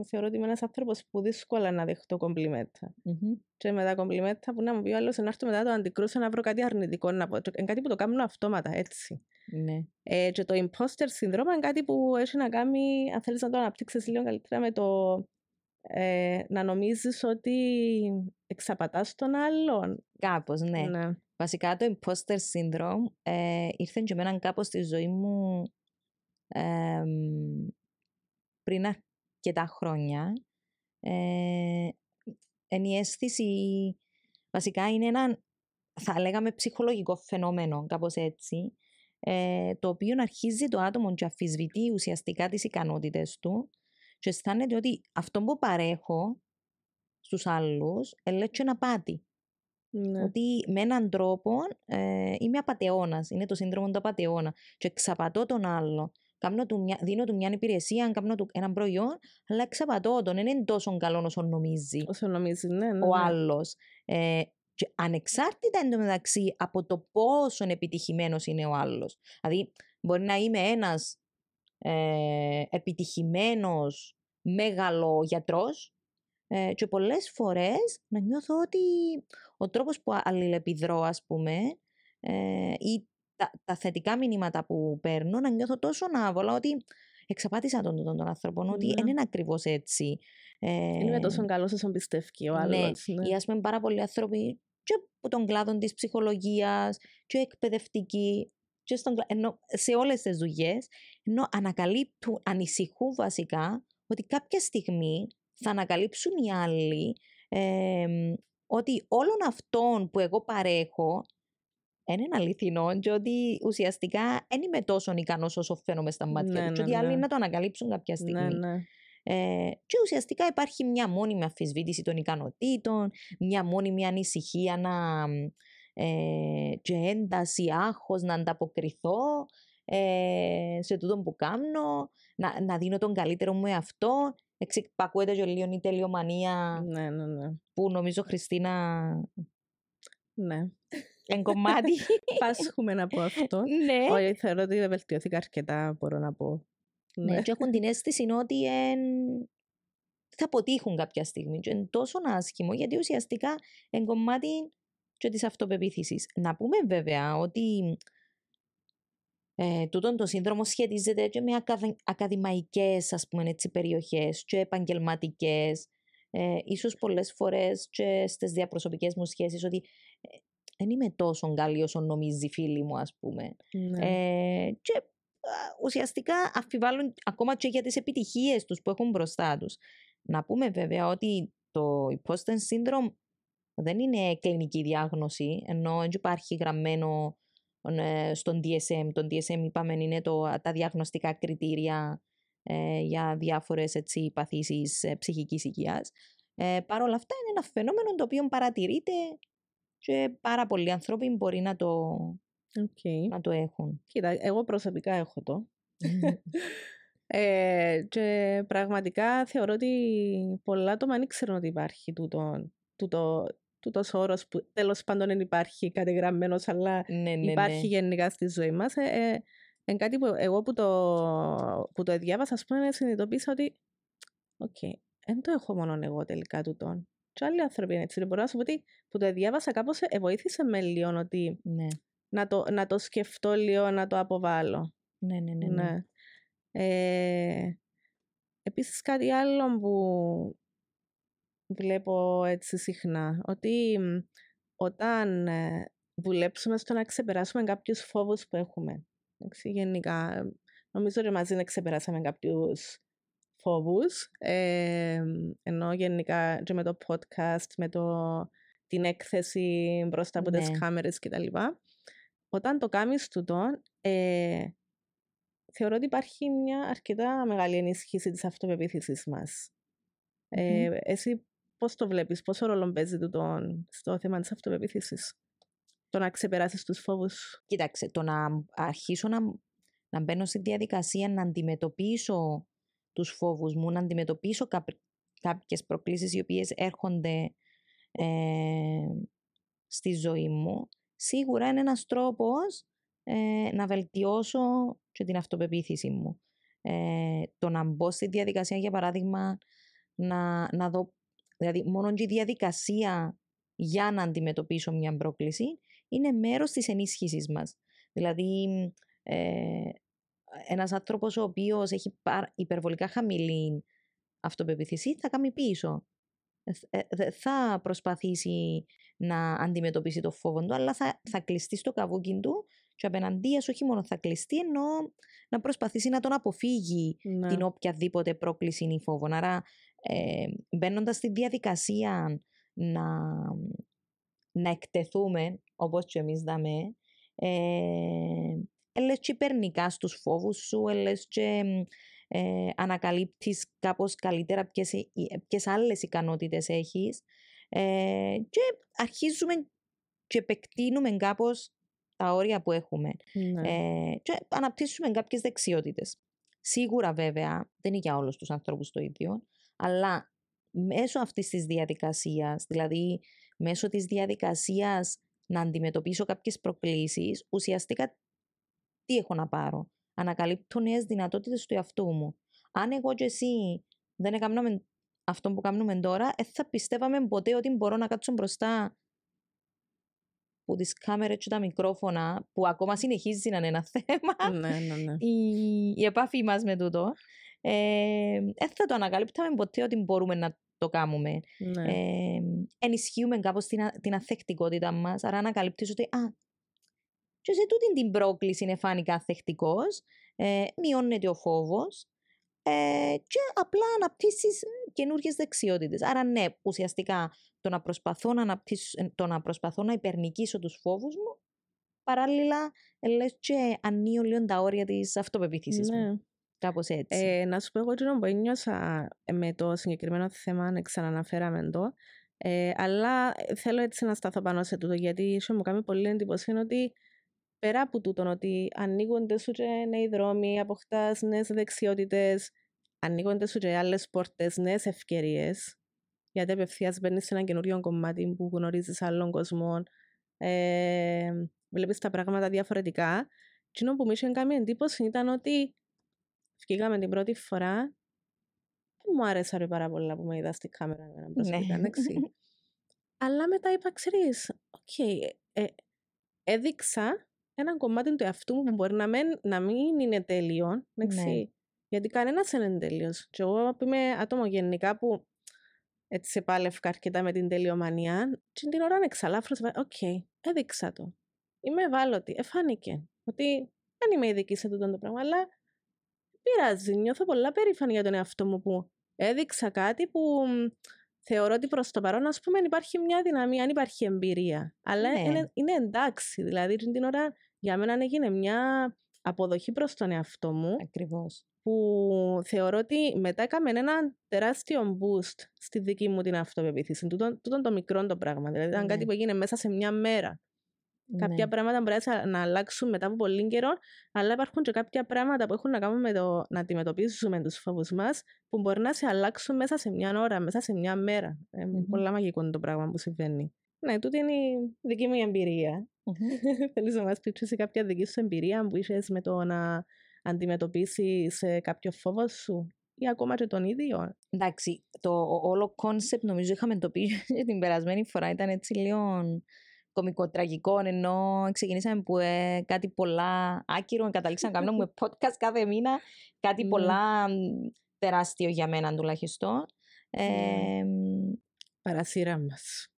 θεωρώ ότι είμαι ένας άνθρωπος που δύσκολα να δεχτώ κομπλιμέντα. Mm-hmm. Και με τα κομπλιμέντα που να μου πει ο άλλος να έρθω μετά το αντικρούσω να βρω κάτι αρνητικό να πω. Είναι κάτι που το κάνω αυτόματα έτσι. Ναι. Ε, και το imposter syndrome είναι κάτι που έχει να κάνει, αν θέλεις να το αναπτύξεις λίγο καλύτερα με το ε, να νομίζεις ότι εξαπατάς τον άλλον. Κάπως, ναι. ναι. Βασικά το imposter syndrome ε, ήρθε και εμένα κάπως στη ζωή μου ε, πριν αρκετά χρόνια. Ε, η αίσθηση βασικά είναι ένα, θα λέγαμε, ψυχολογικό φαινόμενο, κάπως έτσι, ε, το οποίο αρχίζει το άτομο και αφισβητεί ουσιαστικά τις ικανότητες του και αισθάνεται ότι αυτό που παρέχω στους άλλους ελέγχει ένα πάτη. Ναι. Ότι με έναν τρόπο ε, είμαι απαταιώνας. Είναι το σύνδρομο του απαταιώνα. Και εξαπατώ τον άλλο. Κάνω του μια, δίνω του μια υπηρεσία, κάνω του ένα προϊόν, αλλά εξαπατώ τον. Δεν είναι τόσο καλό όσο νομίζει. Όσο νομίζει, ναι, ναι, Ο ναι. άλλος. Ε, Και ανεξάρτητα εντωμεταξύ από το πόσο επιτυχημένος είναι ο άλλος. Δηλαδή, μπορεί να είμαι ένας ε, επιτυχημένος μέγαλο γιατρός ε, και πολλές φορές να νιώθω ότι ο τρόπος που αλληλεπιδρώ ας πούμε ε, ή τα, τα, θετικά μηνύματα που παίρνω να νιώθω τόσο άβολα ότι εξαπάτησα τον, τον, τον άνθρωπο, ότι δεν ναι. είναι ακριβώς έτσι. Ε, είναι τόσο καλό όσο πιστεύει ο άλλος. Ναι, ναι. Ή ας πούμε πάρα πολλοί άνθρωποι και από τον κλάδο της ψυχολογίας, και εκπαιδευτικοί, και στον, ενώ, σε όλες τις δουλειές, ενώ ανακαλύπτουν, ανησυχούν βασικά ότι κάποια στιγμή θα ανακαλύψουν οι άλλοι ε, ότι όλων αυτών που εγώ παρέχω είναι αληθινό και ότι ουσιαστικά δεν είμαι τόσο ικανός όσο φαίνομαι στα μάτια ναι, τους. Και ότι ναι, άλλοι ναι. να το ανακαλύψουν κάποια ναι, στιγμή. Ναι, ναι. Ε, και ουσιαστικά υπάρχει μια μόνιμη αμφισβήτηση των ικανοτήτων, μια μόνιμη ανησυχία να, ε, και ένταση, άγχος να ανταποκριθώ ε, σε τούτο που κάνω, να, να δίνω τον καλύτερο μου εαυτό. Εξυπακούεται και λίγο η τελειομανία ναι, ναι, ναι. που νομίζω Χριστίνα ναι. Εν κομμάτι. Πάσχουμε από αυτό. ναι. Όχι, θεωρώ ότι βελτιώθηκα αρκετά, μπορώ να πω. Ναι, ναι. και έχουν την αίσθηση ότι εν... θα αποτύχουν κάποια στιγμή. Και είναι τόσο άσχημο, γιατί ουσιαστικά εν κομμάτι και της αυτοπεποίθησης. Να πούμε βέβαια ότι ε, τούτον το σύνδρομο σχετίζεται και με ακαδημαϊκές ας πούμε, έτσι, περιοχές και επαγγελματικές. Ε, ίσως πολλές φορές και στις διαπροσωπικές μου σχέσεις ότι ε, δεν είμαι τόσο καλή όσο νομίζει φίλη μου ας πούμε. Ναι. Ε, και ουσιαστικά αφιβάλλουν ακόμα και για τις επιτυχίες τους που έχουν μπροστά τους. Να πούμε βέβαια ότι το υπόστεν σύνδρομ δεν είναι κλινική διάγνωση, ενώ δεν υπάρχει γραμμένο ε, στον DSM. Τον DSM είπαμε είναι το, τα διαγνωστικά κριτήρια ε, για διάφορες έτσι, παθήσεις ε, ψυχικής υγείας. Ε, Παρ' όλα αυτά είναι ένα φαινόμενο το οποίο παρατηρείται και πάρα πολλοί άνθρωποι μπορεί να το, okay. να το έχουν. Κοίτα, εγώ προσωπικά έχω το. ε, και πραγματικά θεωρώ ότι πολλά άτομα δεν ξέρουν ότι υπάρχει τούτο, τούτο, τούτος όρος που τέλος πάντων δεν υπάρχει κατεγραμμένος αλλά ναι, ναι, υπάρχει ναι. γενικά στη ζωή μας. Ε, ε, κάτι που εγώ που το, που το διάβασα, ας πούμε, συνειδητοποίησα ότι OK, okay, δεν το έχω μόνο εγώ τελικά τούτον. Και άλλοι άνθρωποι είναι έτσι. Μπορώ να σου πω ότι που το διάβασα κάπως βοήθησε με λίγο ότι ναι. να, το, να το σκεφτώ λίγο, να το αποβάλω. Ναι, ναι, ναι. ναι. ναι. Ε, επίσης κάτι άλλο που βλέπω έτσι συχνά, ότι όταν ε, δουλέψουμε στο να ξεπεράσουμε κάποιους φόβους που έχουμε, εντάξει, γενικά, νομίζω ότι μαζί να ξεπεράσαμε κάποιους φόβους, ε, ενώ γενικά και με το podcast, με το, την έκθεση μπροστά από ναι. τις κάμερες κτλ. Όταν το κάνεις τούτο, ε, θεωρώ ότι υπάρχει μια αρκετά μεγάλη ενίσχυση της αυτοπεποίθησης μας. Ε, εσύ πώς το βλέπεις, πόσο ρόλο παίζει το στο θέμα της αυτοπεποίθησης, το να ξεπεράσεις τους φόβους; Κοίταξε, το να αρχίσω να, να μπαίνω στη διαδικασία να αντιμετωπίσω τους φόβους μου, να αντιμετωπίσω κάποιες προκλήσεις οι οποίες έρχονται ε, στη ζωή μου, σίγουρα είναι ένας τρόπος ε, να βελτιώσω και την αυτοπεποίθηση μου. Ε, το να μπω στη διαδικασία, για παράδειγμα, να, να δω, δηλαδή μόνο και η διαδικασία για να αντιμετωπίσω μια πρόκληση είναι μέρος της ενίσχυσης μας. Δηλαδή, ε, ένας άνθρωπος ο οποίος έχει υπερβολικά χαμηλή αυτοπεποίθηση θα κάνει πίσω. Δεν ε, θα προσπαθήσει να αντιμετωπίσει το φόβο του, αλλά θα, θα κλειστεί στο καβούκι του και απέναντίας όχι μόνο θα κλειστεί, ενώ να προσπαθήσει να τον αποφύγει ναι. την οποιαδήποτε πρόκληση ή φόβο. Άρα, ε, μπαίνοντας στη διαδικασία να, να εκτεθούμε, όπως και εμείς δάμε, ε, έλες και υπερνικά στους φόβους σου, έλες και ε, ανακαλύπτεις κάπως καλύτερα ποιες, ποιες άλλες ικανότητες έχεις ε, και αρχίζουμε και επεκτείνουμε κάπως τα όρια που έχουμε ναι. ε, και αναπτύσσουμε κάποιες δεξιότητες. Σίγουρα βέβαια δεν είναι για όλους τους ανθρώπους το ίδιο, αλλά μέσω αυτής της διαδικασίας, δηλαδή μέσω της διαδικασίας να αντιμετωπίσω κάποιες προκλήσεις, ουσιαστικά τι έχω να πάρω; Ανακαλύπτω νέες δυνατότητες του εαυτού μου. Αν εγώ και εσύ δεν έκαναμε αυτό που κάνουμε τώρα, δεν θα πιστεύαμε ποτέ ότι μπορώ να κάτσω μπροστά που τις κάμερες και τα μικρόφωνα, που ακόμα συνεχίζει να είναι ένα θέμα, Ναι, ναι, ναι. η, η επαφή μας με τούτο, ε, δεν θα το ανακαλύπταμε ποτέ ότι μπορούμε να το κάνουμε. ναι. Ε, ενισχύουμε κάπως την, α- την αθεκτικότητα μας, άρα ανακαλύπτεις ότι α, και σε τούτη την πρόκληση είναι φάνηκα αθεκτικός, ε, μειώνεται ο φόβος ε, και απλά αναπτύσσεις καινούργιες δεξιότητες. Άρα ναι, ουσιαστικά το να προσπαθώ να, αναπτύσσω, ε, το να, προσπαθώ να υπερνικήσω τους φόβους μου, παράλληλα ε, λες και ανοίγω λίγο τα όρια της αυτοπεποίθησης μου. Ναι. Κάπως έτσι. Ε, να σου πω εγώ εκείνο που ένιωσα με το συγκεκριμένο θέμα, αν ξαναναφέραμε το, ε, αλλά θέλω έτσι να σταθώ πάνω σε τούτο, γιατί ίσως μου κάνει πολύ εντύπωση είναι ότι πέρα από τούτον ότι ανοίγονται σου και νέοι δρόμοι, αποκτάς νέες δεξιότητες, ανοίγονται σου και άλλες πόρτες, νέες ευκαιρίες, γιατί απευθείας μπαίνεις σε ένα καινούριο κομμάτι που γνωρίζεις άλλων κόσμων, ε, βλέπεις τα πράγματα διαφορετικά. Εκείνο που μου είχε κάνει εντύπωση ήταν ότι βγήκαμε την πρώτη φορά δεν μου άρεσε ρε πάρα πολλά που με είδα στη κάμερα εμένα προσωπικά, Ναι. εντάξει. Αλλά μετά είπα, ξέρεις, οκ, ε, έδειξα ένα κομμάτι του εαυτού μου που μπορεί να, μεν, να μην είναι τέλειο, εντάξει. Ναι. Γιατί κανένας δεν είναι τέλειος. Και εγώ που είμαι άτομο γενικά που έτσι επάλευκα αρκετά με την τελειομανία, και την ώρα εξαλάφρωσα, οκ, έδειξα το. Είμαι ευάλωτη, εφάνηκε ότι δεν είμαι ειδική σε τούτο το πράγμα, αλλά πειράζει. Νιώθω πολλά περήφανη για τον εαυτό μου που έδειξα κάτι που μ, θεωρώ ότι προς το παρόν, ας πούμε, αν υπάρχει μια δυναμία, αν υπάρχει εμπειρία. Αλλά Ναι. είναι, είναι εντάξει. Δηλαδή, εκείνη την ώρα για μένα έγινε μια αποδοχή προς τον εαυτό μου Ακριβώς. Που θεωρώ ότι μετά έκαμε ένα τεράστιο boost στη δική μου την αυτοπεποίθηση. Τούτον, τούτον το μικρό το πράγμα. Δηλαδή, ήταν Ναι. κάτι που έγινε μέσα σε μια μέρα. Κάποια Ναι. πράγματα μπορεί να- να αλλάξουν μετά από πολύ καιρό, αλλά υπάρχουν και κάποια πράγματα που έχουν να κάνουν με το να αντιμετωπίσουμε τους φόβους μας, που μπορεί να σε αλλάξουν μέσα σε μια ώρα, μέσα σε μια μέρα. Ε, Μμμ. Πολλά μαγικό είναι το πράγμα που συμβαίνει. Ναι, τούτη είναι η δική μου εμπειρία. Μμμ. Θέλεις να μας πεις σε κάποια δική σου εμπειρία που είσαι με το να αντιμετωπίσεις κάποιο φόβο σου ή ακόμα και τον ίδιο; Εντάξει, το ο- όλο concept νομίζω είχαμε το πει και την περασμένη φορά. Ήταν έτσι λίγο κομικοτραγικό, ενώ ξεκινήσαμε που ε, κάτι πολλά άκυρο, καταλήξαμε να κάνουμε podcast κάθε μήνα, κάτι Ναι. πολλά μ, τεράστιο για μένα τουλάχιστον. Ε, Ναι. μ, Παρασύρα μας.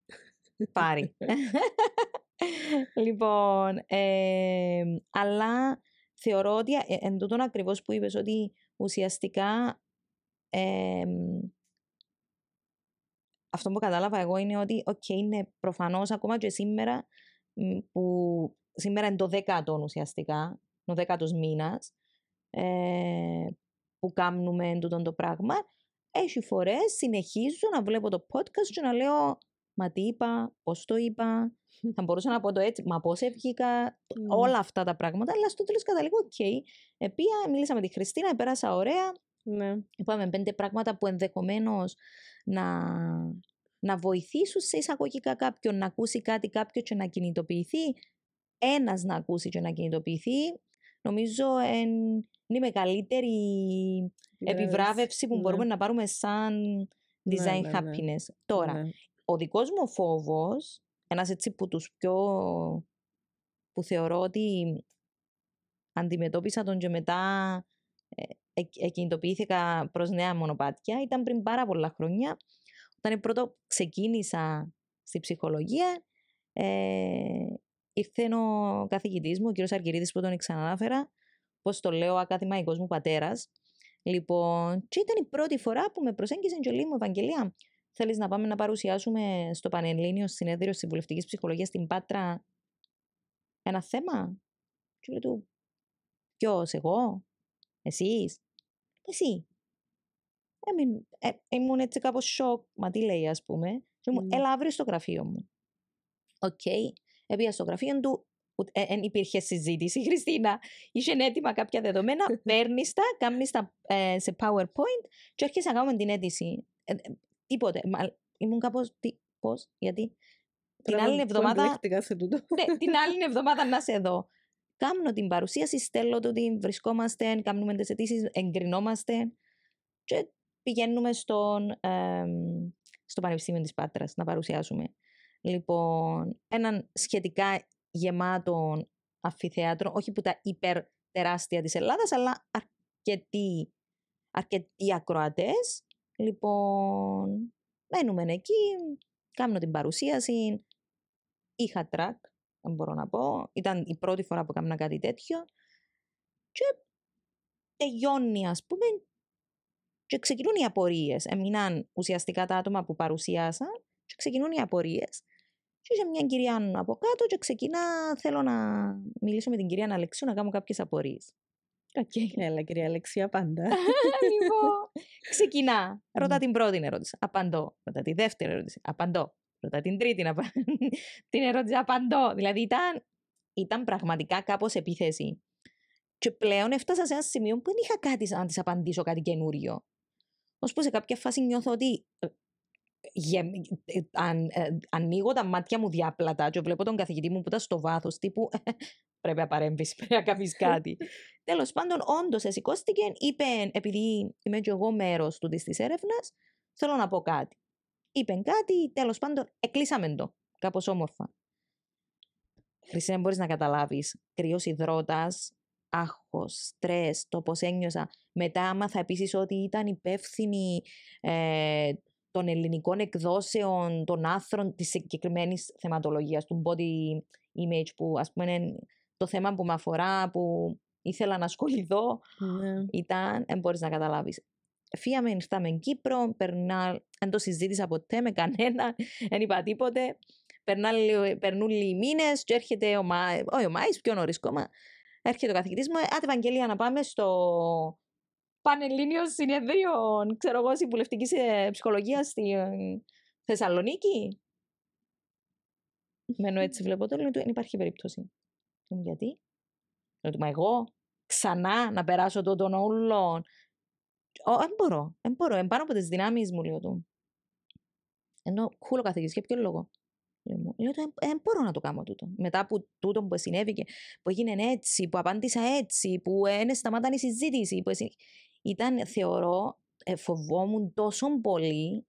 πάρει. λοιπόν, ε, αλλά θεωρώ ότι ε, εν τούτον ακριβώς που είπες ότι ουσιαστικά ε, αυτό που κατάλαβα εγώ είναι ότι οκ, είναι προφανώς ακόμα και σήμερα μ, που σήμερα είναι το δέκατο ουσιαστικά, ο δέκατος μήνας ε, που κάνουμε τούτο το πράγμα έχει φορές συνεχίζω να βλέπω το podcast και να λέω Μα τι είπα, πώς το είπα, θα μπορούσα να πω το έτσι, μα πώς έβγηκα, Ναι. όλα αυτά τα πράγματα, αλλά στο τέλος καταλήγω, οκ, επία, μίλησα με τη Χριστίνα, πέρασα ωραία, Ναι. είπαμε πέντε πράγματα που ενδεχομένως να, να βοηθήσουν σε εισαγωγικά κάποιον να ακούσει κάτι κάποιος και να κινητοποιηθεί, ένας να ακούσει και να κινητοποιηθεί, νομίζω εν, είναι η μεγαλύτερη επιβράβευση που Ναι. μπορούμε να πάρουμε σαν design ναι, ναι. happiness. Τώρα, Ναι. Ο δικός μου φόβος, ένας έτσι που τους πιο... που θεωρώ ότι αντιμετώπισα τον και μετά ε, ε, εκκινητοποιήθηκα προς νέα μονοπάτια, ήταν πριν πάρα πολλά χρόνια, όταν πρώτο ξεκίνησα στη ψυχολογία, ε, ήρθε ο καθηγητής μου, ο κύριος Αργυρίδης που τον ξανανάφερα, πώς το λέω, ακαδημαϊκός μου πατέρας. Λοιπόν, και ήταν η πρώτη φορά που με προσέγγισε και λέει μου, Ευαγγελία, θέλεις να πάμε να παρουσιάσουμε στο Πανελλήνιο Συνέδριο Συμβουλευτικής Ψυχολογίας στην Πάτρα ένα θέμα; Και λέει του, ποιος, εγώ, εσείς, εσύ. Έμεινα, ε, ήμουν έτσι κάπως σοκ, μα τι λέει ας πούμε. Και μου, Μμμ. έλα αύριο στο γραφείο μου. Οκ, έπια στο γραφείο του, δεν υπήρχε συζήτηση, Χριστίνα. Είχε έτοιμα κάποια δεδομένα, παίρνεις τα, κάνει τα ε, σε PowerPoint και έρχεσαι να κάνουμε την αίτηση. Ε, ε, τίποτε. Μα, ήμουν κάπως, τι, πώς, γιατί. την Τώρα άλλη που εβδομάδα εμπλέκτηκα σε τούτο. ναι, την άλλη εβδομάδα να είσαι εδώ. Κάμνω την παρουσίαση, στέλνω το ότι βρισκόμαστε, κάνουμε τις αιτήσεις, εγκρινόμαστε και πηγαίνουμε στον, εμ, στο Πανεπιστήμιο της Πάτρας να παρουσιάσουμε. Λοιπόν, έναν σχετικά γεμάτο αμφιθέατρο, όχι που τα υπερ τεράστια της Ελλάδας, αλλά αρκετοί, αρκετοί ακροατές. Λοιπόν, μένουμε εκεί, κάνω την παρουσίαση, είχα τρακ, αν μπορώ να πω. Ήταν η πρώτη φορά που έκανα κάτι τέτοιο. Και τελειώνει, ας πούμε, και ξεκινούν οι απορίες. Έμειναν ουσιαστικά τα άτομα που παρουσιάσαν και ξεκινούν οι απορίες. Και είχε μια κυρία από κάτω και ξεκινά, θέλω να μιλήσω με την κυρία Αλεξίου να κάνω κάποιες απορίες. Οκ. Έλα, κυρία Αλεξία, πάντα. λοιπόν, ξεκινά. Ρωτά Μμ. την πρώτη ερώτηση. Απαντώ. Ρωτά τη δεύτερη ερώτηση. Απαντώ. Ρωτά την τρίτη. απα- την ερώτηση. Απαντώ. Δηλαδή ήταν, ήταν πραγματικά κάπως επίθεση. Και πλέον έφτασα σε ένα σημείο που δεν είχα κάτι σαν να της απαντήσω κάτι καινούριο. Ώσπου σε κάποια φάση νιώθω ότι ε, γεμ- ε, αν, ε, ανοίγω τα μάτια μου διάπλατα και βλέπω τον καθηγητή μου που ήταν στο βάθος τύπου πρέπει να παρέμβεις, πρέπει να κάνεις κάτι. Τέλος πάντων, όντως εσηκώστηκε, είπε, επειδή είμαι και εγώ μέρος του της έρευνας, θέλω να πω κάτι. Είπε κάτι, τέλος πάντων, εκλείσαμε το, κάπως όμορφα. Χριστίνα, μπορείς να καταλάβεις, κρύος υδρότας, άγχος, στρες, το πώς ένιωσα. Μετά άμαθα επίσης ότι ήταν υπεύθυνη ε, των ελληνικών εκδόσεων των άνθρων της συγκεκριμένης θεματολογίας, του body image που ας πούμε είναι το θέμα που με αφορά, που ήθελα να ασχοληθώ, Ναι. ήταν, δεν μπορείς να καταλάβεις. Φύγαμε, ήρθαμε εν Κύπρο, περνά, δεν το συζήτησα ποτέ με κανένα, δεν είπα τίποτε. Περνά, λίγο- περνούν λίγοι μήνες και έρχεται ο, Μα, όχι ο Μάης, πιο νωρίς κόμμα, έρχεται ο καθηγητής μου, άντε Ευαγγελία να πάμε στο Πανελλήνιο Συνεδρίο, ξέρω εγώ, συμβουλευτικής ε, ψυχολογίας στη ε, Θεσσαλονίκη. Μένω έτσι, βλέπω το, λέω του, δεν υπάρχει περίπτωση. Λέω, γιατί; Λέω του, μα εγώ ξανά να περάσω το των όλων. Δεν μπορώ, δεν μπορώ, εν πάνω από τις δυνάμεις μου, λέω του. Ενώ κούλο καθηγητής, για ποιο λόγο; Λέω μου, Λέω του, δεν μπορώ να το κάνω τούτο. Μετά από τούτο που συνέβη και που έγινε έτσι, που απάντησα έτσι, που δεν σταμάταν η συζήτηση. Που εσύ... Ήταν, θεωρώ, ε, φοβόμουν τόσο πολύ.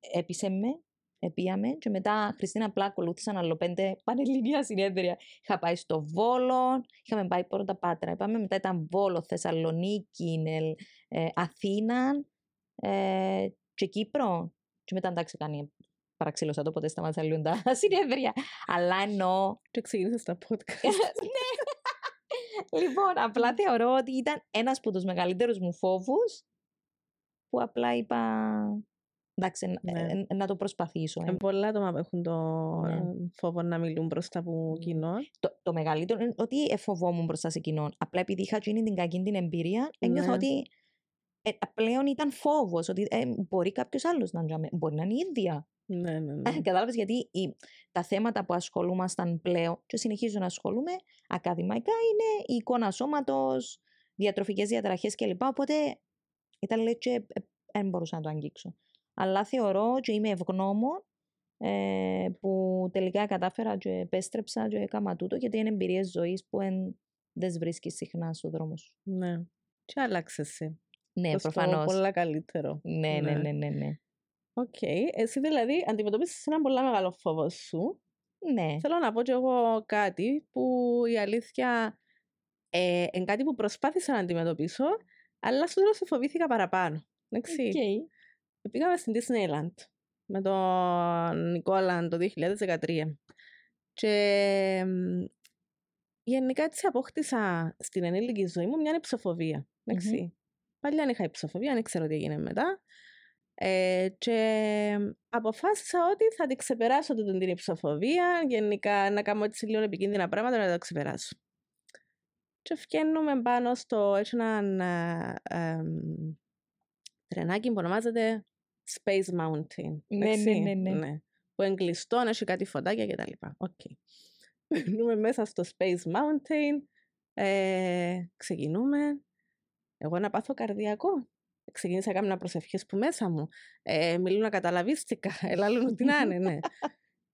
Έπεισε με, επίαμε και μετά Χριστίνα απλά ακολούθησαν άλλο πέντε πανελληνία συνέδρια. Είχα πάει στο Βόλο, είχαμε πάει πρώτα Πάτρα, είπαμε μετά ήταν Βόλο, Θεσσαλονίκη, Νελ, ε, Αθήνα ε, και Κύπρο. Και μετά εντάξει κάνει παραξήλωσα το ποτέ σταμάτησα λίγο τα συνέδρια. Αλλά εννοώ Και ξεκίνησα στα podcast. ναι. λοιπόν, απλά θεωρώ ότι ήταν ένας από τους μεγαλύτερους μου φόβους που απλά είπα εντάξει, να- Ναι. ε, ε, να το προσπαθήσω. ε. Ε, πολλά άτομα που έχουν το Ναι. φόβο να μιλούν μπροστά από Ναι. κοινό. Το, το μεγαλύτερο είναι ότι εφοβόμουν μπροστά σε κοινόν. Απλά επειδή είχα εκείνη την κακή την εμπειρία, ένιωθα Ναι. ότι ε, πλέον ήταν φόβος, ότι ε, μπορεί κάποιος άλλος να είναι, μπορεί να είναι η ίδια. Ναι, ναι, ναι. Κατάλαβες γιατί η- τα θέματα που ασχολούμασταν πλέον και συνεχίζω να ασχολούμαι ακαδημαϊκά είναι η εικόνα σώματος, διατροφικές διαταραχές κλπ. Οπότε ήταν λέει και δεν μπορούσα να το αγγίξω. Αλλά θεωρώ και είμαι ευγνώμων ε, που τελικά κατάφερα και επέστρεψα και έκανα τούτο γιατί είναι εμπειρίες ζωής που εν, δεν τις βρίσκεις συχνά στον δρόμο σου. ναι. Και άλλαξε εσύ. Ναι, Προς το προφανώς. πολλά καλύτερο. Ναι, ναι, Ναι. ναι, ναι, ναι. ΟΚ. Εσύ δηλαδή αντιμετωπίσεις ένα πολύ μεγάλο φόβο σου. Ναι, Θέλω να πω κι εγώ κάτι που η αλήθεια ε, είναι κάτι που προσπάθησα να αντιμετωπίσω, αλλά στο τέλος φοβήθηκα παραπάνω. Εντάξει. Οκ. Πήγαμε στην Disneyland με τον Νικόλα το 2013 και μ, γενικά έτσι απόκτησα στην ενήλικη ζωή μου μια υψοφοβία. Εντάξει. Παλιά είχα υψοφοβία, δεν ξέρω τι έγινε μετά. Ε, και αποφάσισα ότι θα την ξεπεράσω την, την υψοφοβία, γενικά να κάνω έτσι λίγο επικίνδυνα πράγματα να τα ξεπεράσω. Και φτιάχνουμε πάνω στο έτσι έναν ε, εμ, τρενάκι που ονομάζεται Space Mountain. Ναι, εντάξει, ναι, ναι, ναι. Που είναι κλειστό, έχει κάτι φωτάκια κτλ. Οκ. Μπαίνουμε μέσα στο Space Mountain, ε, ξεκινούμε. Εγώ να πάθω καρδιακό. Ξεκίνησα να κάνω προσευχές που μέσα μου. Ε, μιλούν να καταλαβίστηκα. Ελάλουν ότι να είναι, ναι.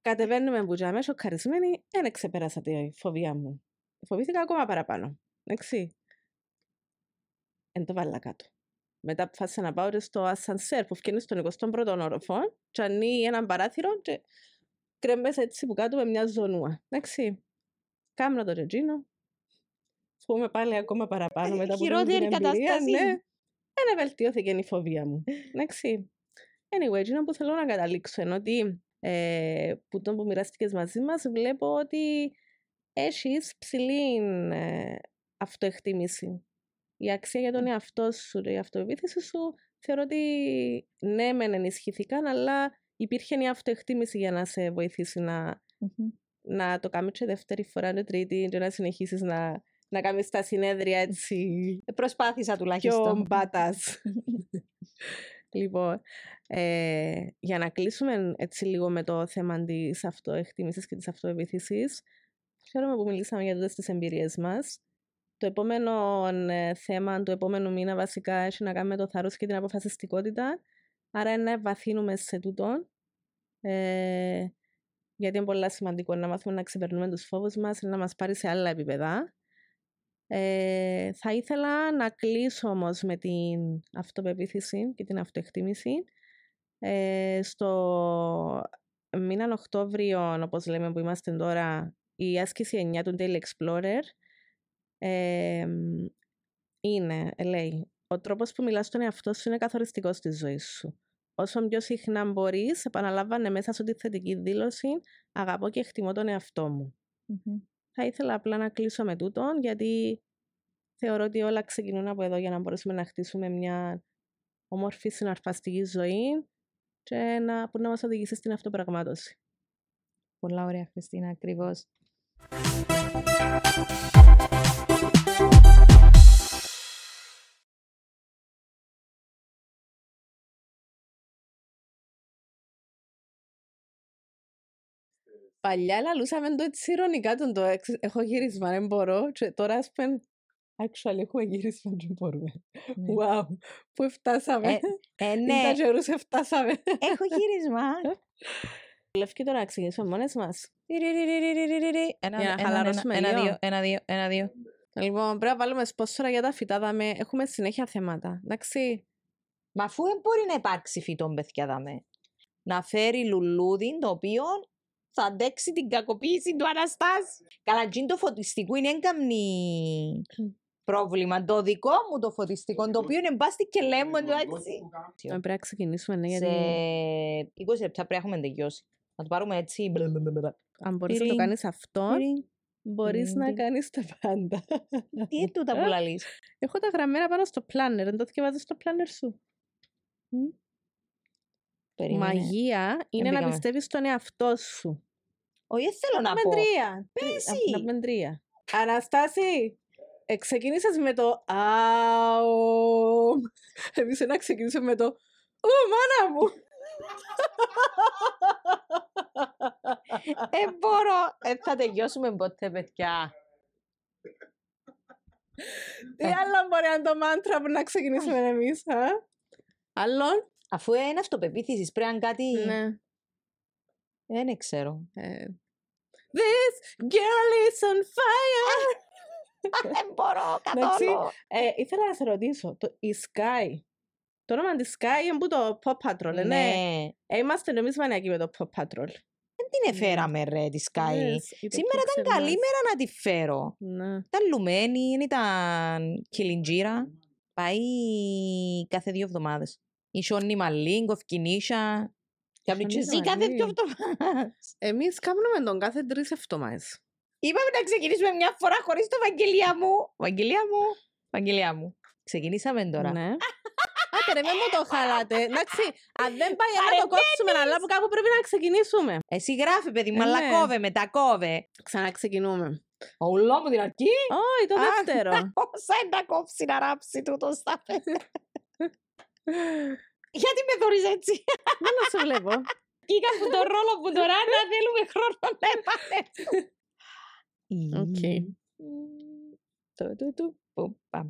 Κατεβαίνουμε που τζιαμέ, σοκαρισμένοι, δεν ξεπέρασα τη φοβία μου. Φοβήθηκα ακόμα παραπάνω. Εντάξει. Εν το βάλα κάτω. Μετά αποφάσισα να πάω στο ασανσέρ που φτιάχνει στον 21ο όροφο και ανοίγει έναν παράθυρο και κρέμμες έτσι που κάτω με μια ζωνούα. Εντάξει. Κάμνω το ρετζίνο. Φούμε πάλι ακόμα παραπάνω μετά από την Χειρότερη εμπειρία. κατάσταση. Ναι. Δεν βελτιώθηκε η φοβία μου. Εντάξει. Anyway, εκείνο που θέλω να καταλήξω είναι ότι ε, που τον που μοιράστηκε μαζί μας βλέπω ότι έχεις ψηλή ε, αυτοεκτίμηση. Η αξία για τον εαυτό σου, η αυτοπεποίθηση σου θεωρώ ότι ναι μεν ενισχυθήκαν αλλά υπήρχε η αυτοεκτίμηση για να σε βοηθήσει να, Μμμ. να το κάνεις και δεύτερη φορά, και τρίτη και να συνεχίσεις να, να κάνεις τα συνέδρια έτσι Ε, Προσπάθησα πιο τουλάχιστον. μπάτας. λοιπόν, ε, για να κλείσουμε έτσι λίγο με το θέμα της αυτοεκτίμησης και της αυτοεπίθυσης, χαίρομαι που μιλήσαμε για τούτες τις εμπειρίες μας. Το επόμενο ε, θέμα του επόμενου μήνα βασικά έχει να κάνει με το θάρρος και την αποφασιστικότητα. Άρα είναι να βαθύνουμε σε τούτο. Ε, γιατί είναι πολύ σημαντικό να μάθουμε να ξεπερνούμε τους φόβους μας, να μας πάρει σε άλλα επίπεδα. Ε, θα ήθελα να κλείσω όμως με την αυτοπεποίθηση και την αυτοεκτίμηση. Ε, στο μήνα Οκτώβριο, όπως λέμε που είμαστε τώρα, η άσκηση 9 του Daily Explorer ε, είναι, λέει, ο τρόπος που μιλάς στον εαυτό σου είναι καθοριστικός στη ζωής σου. Όσο πιο συχνά μπορείς, επαναλάβανε μέσα σου τη θετική δήλωση «Αγαπώ και εκτιμώ τον εαυτό μου». Μμμ. Θα ήθελα απλά να κλείσω με τούτον, γιατί θεωρώ ότι όλα ξεκινούν από εδώ για να μπορέσουμε να χτίσουμε μια όμορφη συναρπαστική ζωή και να, που να μας οδηγήσει στην αυτοπραγμάτωση. Πολλά ωραία, Χριστίνα, ακριβώς. Παλιά λαλούσαμε το έτσι ηρωνικά τον το εξ- έχω γύρισμα, δεν μπορώ και τώρα ας πούμε actually έχουμε γύρισμα και μπορούμε. Ναι. Wow, πού φτάσαμε. Ε, Ε, Είναι ναι, τα καιρούς φτάσαμε. έχω γύρισμα. Λευκή τώρα να ξεκινήσουμε μόνες μας. Ριριριριριριρι. Ένα, Για να ένα, χαλαρώσουμε ένα, ένα, λίγο. δύο, ένα, δύο, ένα, δύο. Λοιπόν, πρέπει να βάλουμε σπόσορα για τα φυτά, δάμε. έχουμε συνέχεια θέματα. Εντάξει. Μα αφού δεν μπορεί να υπάρξει φυτό, παιδιά, δάμε. Να φέρει λουλούδι το οποίο θα αντέξει την κακοποίηση του Αναστάση. Καλά, τζιν το φωτιστικό είναι έγκαμνη πρόβλημα. Το δικό μου το φωτιστικό, το οποίο είναι μπάστη και λέμε το έτσι. Ε, Πρέπει να ξεκινήσουμε, ναι, Σε γιατί 20 λεπτά πρέπει να έχουμε τελειώσει. Να το πάρουμε έτσι. μπλα-μπλα-μπλα-μπλα. αν μπορείς να το τιριν, κάνεις αυτό, Τιριν. μπορείς να τιριν. κάνεις τα πάντα. Τι είναι τούτα που λαλείς; Έχω τα γραμμένα πάνω στο planner, δεν το διαβάζεις στο planner σου; Περίμενε. Μαγεία είναι να μπήκαμε. πιστεύεις στον εαυτό σου. Όχι, δεν θέλω να Να πω. πούμε τρία. Πες Να- εσύ. Να πούμε τρία. Αναστάση, ε, ξεκίνησες με το αου. Εμείς να ξεκινήσουμε με το ου, μάνα μου. Ε, μπορώ. Ε, θα τελειώσουμε ποτέ, παιδιά. Τι άλλο μπορεί να είναι το μάντρα που να ξεκινήσουμε εμείς, α; Άλλον; Αφού είναι αυτοπεποίθησης, πρέπει να είναι κάτι. Ναι. Ε, Δεν ξέρω. Ε, This girl is on fire. Δεν μπορώ Εντάξει. καθόλου. Ε, ήθελα να σε ρωτήσω, το, η Sky, το όνομα της Sky είναι που το Pop Patrol, ναι. Ναι. Ε, είμαστε εμείς μανιακοί με το Pop Patrol. Δεν την εφέραμε ρε τη Sky. Yes, είπε Σήμερα που ήταν καλή ξεμάς. μέρα να τη φέρω. Ναι. Ήταν λουμένη, δεν ήταν κιλιντζίρα. Πάει κάθε δύο εβδομάδες. Η Σόνι Μαλίν, κοφκινίσια. Κάνει και Σόνι εσύ κάθε δύο Μαλίν. εβδομάδες. Εμείς κάνουμε τον κάθε τρεις εβδομάδες. Είπαμε να ξεκινήσουμε μια φορά χωρίς το Βαγγελία μου. Βαγγελία μου. Βαγγελία μου. Ξεκινήσαμε τώρα. Ναι. Άντε ρε, μην μου το χαλάτε. Εντάξει, αν δεν πάει να το κόψουμε, αλλά από κάπου πρέπει να ξεκινήσουμε. Εσύ γράφει, παιδί μου, Ε, αλλά ναι. κόβε, μετακόβε. Ξαναξεκινούμε. Ολό μου την αρκή. Όχι, το Α, δεύτερο. Όσα είναι να κόψει να ράψει τούτο στα παιδιά. Γιατί με θωρείς έτσι; Δεν να σε βλέπω. Κοίτα που το ρόλο που τώρα να θέλουμε χρόνο να επανέλθουμε. Οκ. Του, του, του, που, παμ.